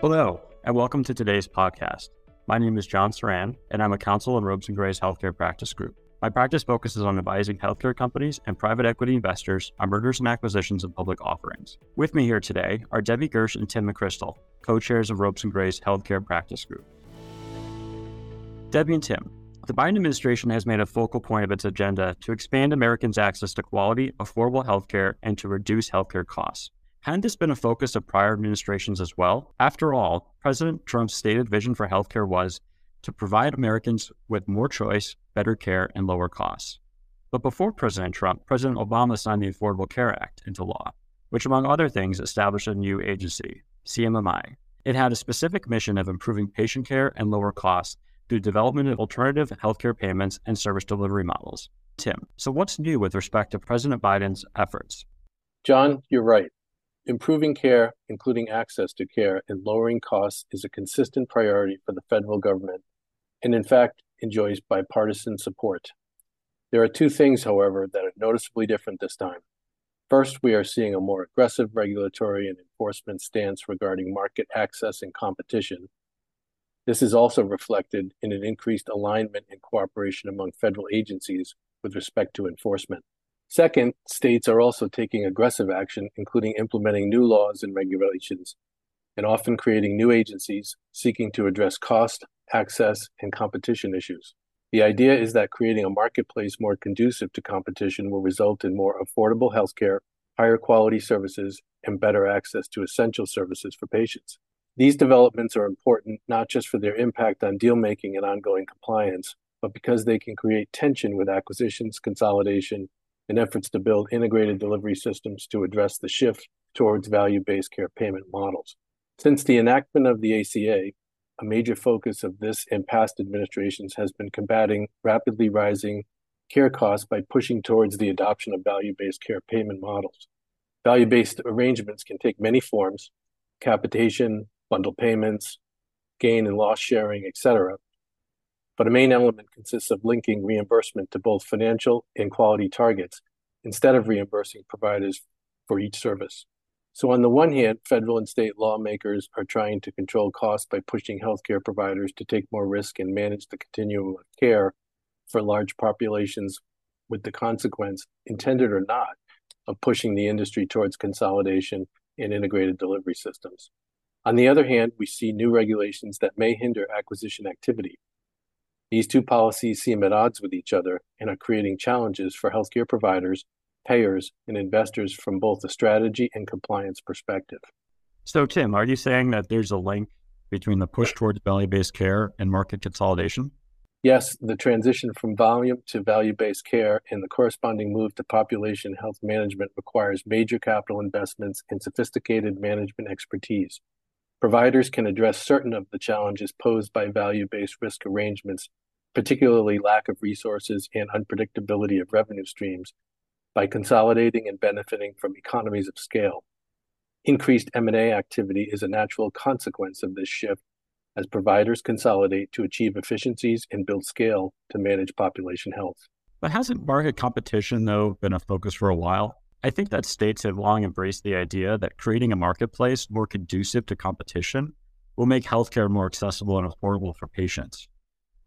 Hello, and welcome to today's podcast. My name is John Saran, and I'm a counsel in Ropes and Gray's Healthcare Practice Group. My practice focuses on advising healthcare companies and private equity investors on mergers and acquisitions and public offerings. With me here today are Debbie Gersh and Tim McCrystal, co-chairs of Ropes and Gray's Healthcare Practice Group. Debbie and Tim, the Biden administration has made a focal point of its agenda to expand Americans' access to quality, affordable healthcare and to reduce healthcare costs. Hadn't this been a focus of prior administrations as well? After all, President Trump's stated vision for healthcare was to provide Americans with more choice, better care, and lower costs. But before President Trump, President Obama signed the Affordable Care Act into law, which, among other things, established a new agency, CMMI. It had a specific mission of improving patient care and lower costs through development of alternative healthcare payments and service delivery models. Tim, so what's new with respect to President Biden's efforts? John, you're right. Improving care, including access to care, and lowering costs is a consistent priority for the federal government, and in fact, enjoys bipartisan support. There are two things, however, that are noticeably different this time. First, we are seeing a more aggressive regulatory and enforcement stance regarding market access and competition. This is also reflected in an increased alignment and cooperation among federal agencies with respect to enforcement. Second, states are also taking aggressive action, including implementing new laws and regulations, and often creating new agencies seeking to address cost, access, and competition issues. The idea is that creating a marketplace more conducive to competition will result in more affordable healthcare, higher quality services, and better access to essential services for patients. These developments are important not just for their impact on deal making and ongoing compliance, but because they can create tension with acquisitions, consolidation, and efforts to build integrated delivery systems to address the shift towards value based care payment models. Since the enactment of the ACA, a major focus of this and past administrations has been combating rapidly rising care costs by pushing towards the adoption of value based care payment models. Value based arrangements can take many forms capitation, bundle payments, gain and loss sharing, etc but a main element consists of linking reimbursement to both financial and quality targets instead of reimbursing providers for each service. So, on the one hand, federal and state lawmakers are trying to control costs by pushing healthcare providers to take more risk and manage the continuum of care for large populations, with the consequence, intended or not, of pushing the industry towards consolidation and integrated delivery systems. On the other hand, we see new regulations that may hinder acquisition activity, these two policies seem at odds with each other and are creating challenges for healthcare providers, payers, and investors from both a strategy and compliance perspective. So, Tim, are you saying that there's a link between the push towards value based care and market consolidation? Yes, the transition from volume to value based care and the corresponding move to population health management requires major capital investments and sophisticated management expertise. Providers can address certain of the challenges posed by value based risk arrangements, particularly lack of resources and unpredictability of revenue streams, by consolidating and benefiting from economies of scale. Increased M&A activity is a natural consequence of this shift as providers consolidate to achieve efficiencies and build scale to manage population health. But hasn't market competition, though, been a focus for a while? I think that states have long embraced the idea that creating a marketplace more conducive to competition will make healthcare more accessible and affordable for patients.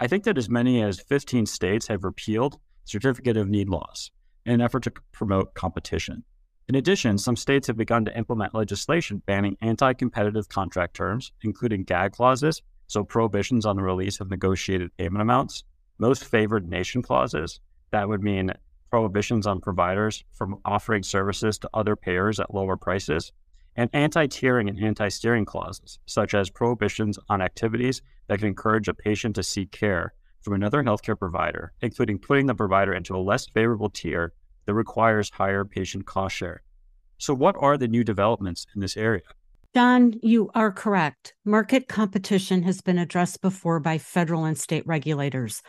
I think that as many as 15 states have repealed certificate of need laws in an effort to promote competition. In addition, some states have begun to implement legislation banning anti competitive contract terms, including gag clauses, so prohibitions on the release of negotiated payment amounts, most favored nation clauses, that would mean prohibitions on providers from offering services to other payers at lower prices, and anti tiering and anti steering clauses, such as prohibitions on activities that can encourage a patient to seek care from another healthcare provider, including putting the provider into a less favorable tier that requires higher patient cost share. So, what are the new developments in this area? John, you are correct. Market competition has been addressed before by federal and state regulators.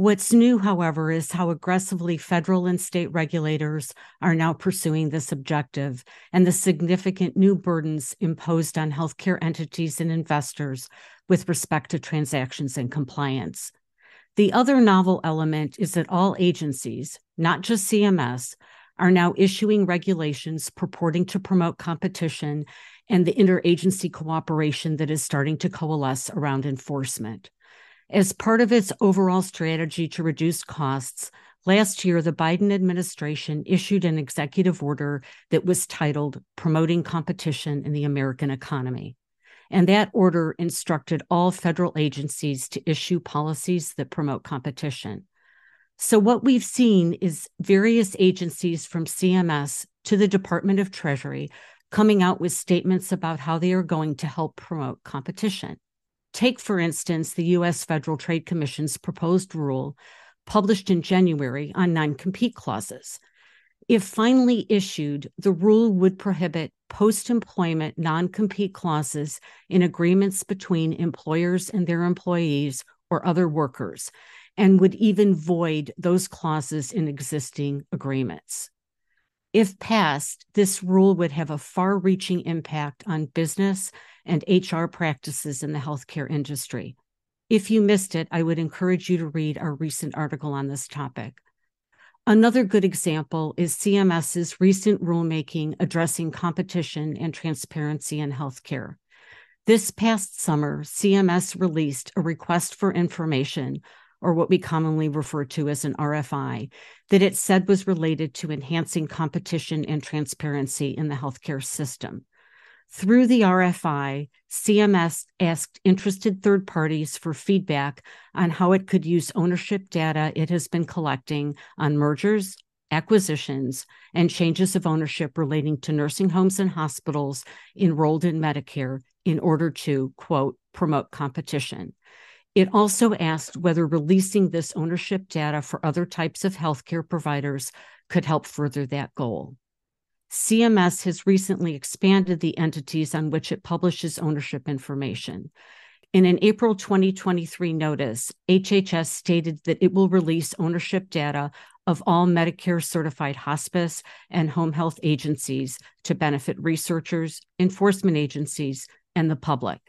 What's new, however, is how aggressively federal and state regulators are now pursuing this objective and the significant new burdens imposed on healthcare entities and investors with respect to transactions and compliance. The other novel element is that all agencies, not just CMS, are now issuing regulations purporting to promote competition and the interagency cooperation that is starting to coalesce around enforcement. As part of its overall strategy to reduce costs, last year the Biden administration issued an executive order that was titled Promoting Competition in the American Economy. And that order instructed all federal agencies to issue policies that promote competition. So, what we've seen is various agencies from CMS to the Department of Treasury coming out with statements about how they are going to help promote competition. Take, for instance, the U.S. Federal Trade Commission's proposed rule published in January on non compete clauses. If finally issued, the rule would prohibit post employment non compete clauses in agreements between employers and their employees or other workers and would even void those clauses in existing agreements. If passed, this rule would have a far reaching impact on business and HR practices in the healthcare industry. If you missed it, I would encourage you to read our recent article on this topic. Another good example is CMS's recent rulemaking addressing competition and transparency in healthcare. This past summer, CMS released a request for information or what we commonly refer to as an RFI, that it said was related to enhancing competition and transparency in the healthcare system. Through the RFI, CMS asked interested third parties for feedback on how it could use ownership data it has been collecting on mergers, acquisitions, and changes of ownership relating to nursing homes and hospitals enrolled in Medicare in order to, quote, promote competition. It also asked whether releasing this ownership data for other types of healthcare providers could help further that goal. CMS has recently expanded the entities on which it publishes ownership information. In an April 2023 notice, HHS stated that it will release ownership data of all Medicare certified hospice and home health agencies to benefit researchers, enforcement agencies, and the public.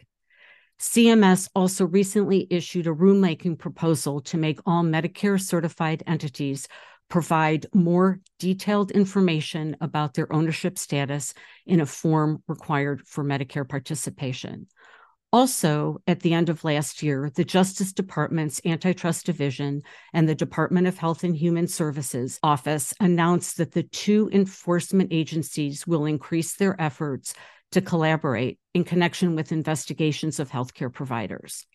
CMS also recently issued a rulemaking proposal to make all Medicare certified entities provide more detailed information about their ownership status in a form required for Medicare participation. Also, at the end of last year, the Justice Department's Antitrust Division and the Department of Health and Human Services Office announced that the two enforcement agencies will increase their efforts to collaborate in connection with investigations of healthcare providers.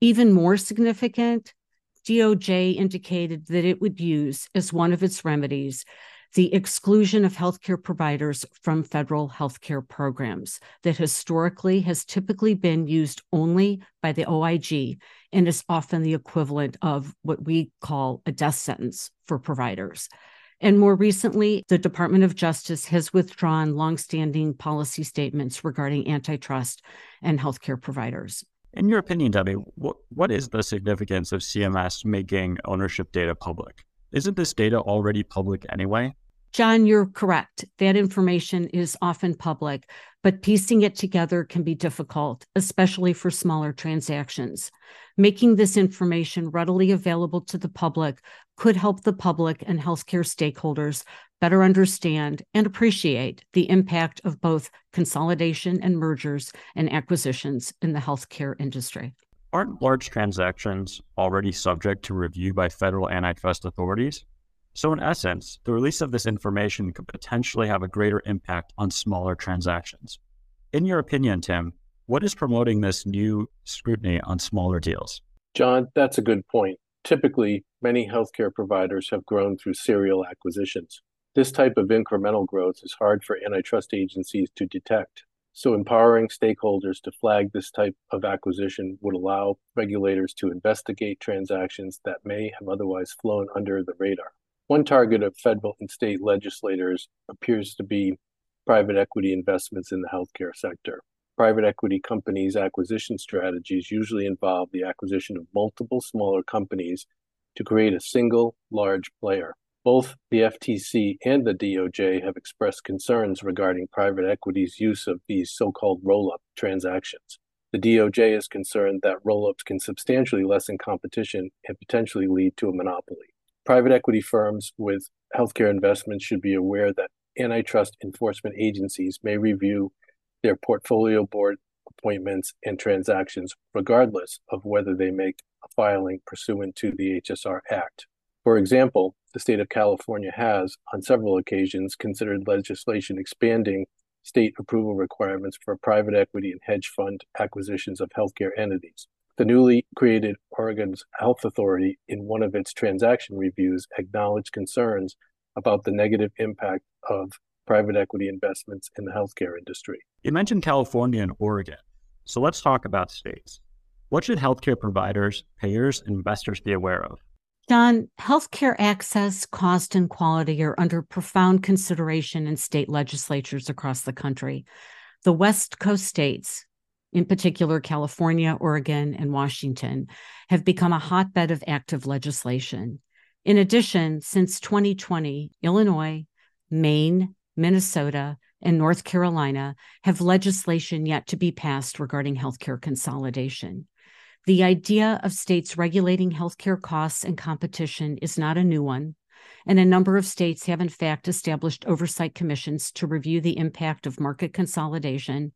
Even more significant, DOJ indicated that it would use as one of its remedies the exclusion of healthcare providers from federal healthcare programs that historically has typically been used only by the OIG and is often the equivalent of what we call a death sentence for providers. And more recently, the Department of Justice has withdrawn longstanding policy statements regarding antitrust and healthcare providers. In your opinion, Debbie, what, what is the significance of CMS making ownership data public? Isn't this data already public anyway? John, you're correct. That information is often public, but piecing it together can be difficult, especially for smaller transactions. Making this information readily available to the public could help the public and healthcare stakeholders better understand and appreciate the impact of both consolidation and mergers and acquisitions in the healthcare industry. Aren't large transactions already subject to review by federal antitrust authorities? So, in essence, the release of this information could potentially have a greater impact on smaller transactions. In your opinion, Tim, what is promoting this new scrutiny on smaller deals? John, that's a good point. Typically, many healthcare providers have grown through serial acquisitions. This type of incremental growth is hard for antitrust agencies to detect. So, empowering stakeholders to flag this type of acquisition would allow regulators to investigate transactions that may have otherwise flown under the radar. One target of federal and state legislators appears to be private equity investments in the healthcare sector. Private equity companies' acquisition strategies usually involve the acquisition of multiple smaller companies to create a single large player. Both the FTC and the DOJ have expressed concerns regarding private equity's use of these so called roll up transactions. The DOJ is concerned that roll ups can substantially lessen competition and potentially lead to a monopoly. Private equity firms with healthcare investments should be aware that antitrust enforcement agencies may review their portfolio board appointments and transactions, regardless of whether they make a filing pursuant to the HSR Act. For example, the state of California has, on several occasions, considered legislation expanding state approval requirements for private equity and hedge fund acquisitions of healthcare entities. The newly created Oregon's Health Authority, in one of its transaction reviews, acknowledged concerns about the negative impact of private equity investments in the healthcare industry. You mentioned California and Oregon. So let's talk about states. What should healthcare providers, payers, and investors be aware of? John, healthcare access, cost, and quality are under profound consideration in state legislatures across the country. The West Coast states, in particular California, Oregon, and Washington, have become a hotbed of active legislation. In addition, since 2020, Illinois, Maine, Minnesota, and North Carolina have legislation yet to be passed regarding healthcare consolidation. The idea of states regulating healthcare costs and competition is not a new one, and a number of states have, in fact, established oversight commissions to review the impact of market consolidation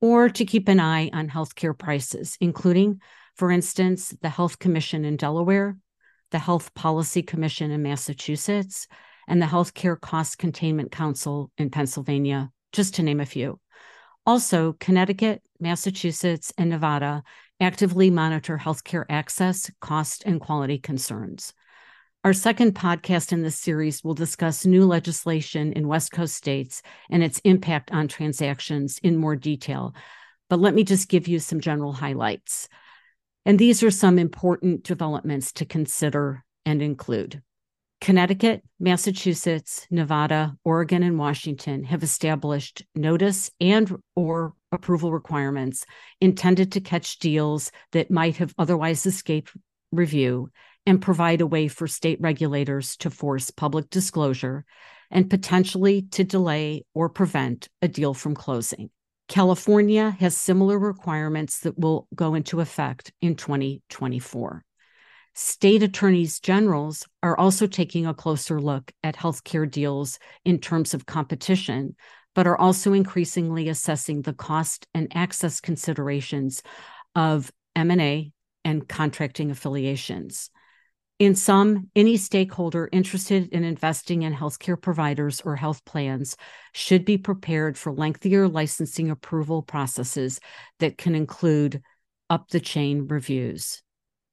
or to keep an eye on healthcare prices, including, for instance, the Health Commission in Delaware, the Health Policy Commission in Massachusetts, and the Healthcare Cost Containment Council in Pennsylvania, just to name a few. Also, Connecticut, Massachusetts, and Nevada actively monitor healthcare access, cost, and quality concerns. Our second podcast in this series will discuss new legislation in West Coast states and its impact on transactions in more detail. But let me just give you some general highlights. And these are some important developments to consider and include. Connecticut, Massachusetts, Nevada, Oregon, and Washington have established notice and or approval requirements intended to catch deals that might have otherwise escaped review and provide a way for state regulators to force public disclosure and potentially to delay or prevent a deal from closing. California has similar requirements that will go into effect in 2024. State attorneys generals are also taking a closer look at healthcare deals in terms of competition, but are also increasingly assessing the cost and access considerations of M&A and contracting affiliations. In sum, any stakeholder interested in investing in healthcare providers or health plans should be prepared for lengthier licensing approval processes that can include up the chain reviews.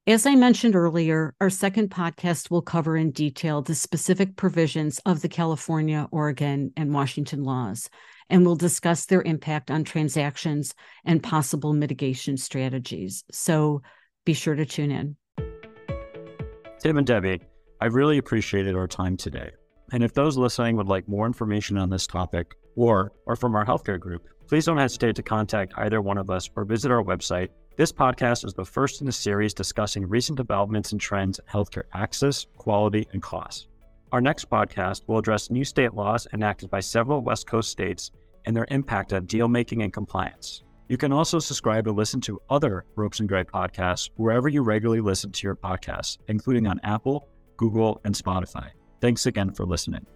As I mentioned earlier, our second podcast will cover in detail the specific provisions of the California, Oregon, and Washington laws, and we'll discuss their impact on transactions and possible mitigation strategies. So be sure to tune in. Tim and Debbie, I really appreciated our time today. And if those listening would like more information on this topic or or from our healthcare group, please don't hesitate to contact either one of us or visit our website this podcast is the first in a series discussing recent developments and trends in healthcare access, quality, and cost. Our next podcast will address new state laws enacted by several West Coast states and their impact on deal making and compliance. You can also subscribe to listen to other Ropes and Gray podcasts wherever you regularly listen to your podcasts, including on Apple, Google, and Spotify. Thanks again for listening.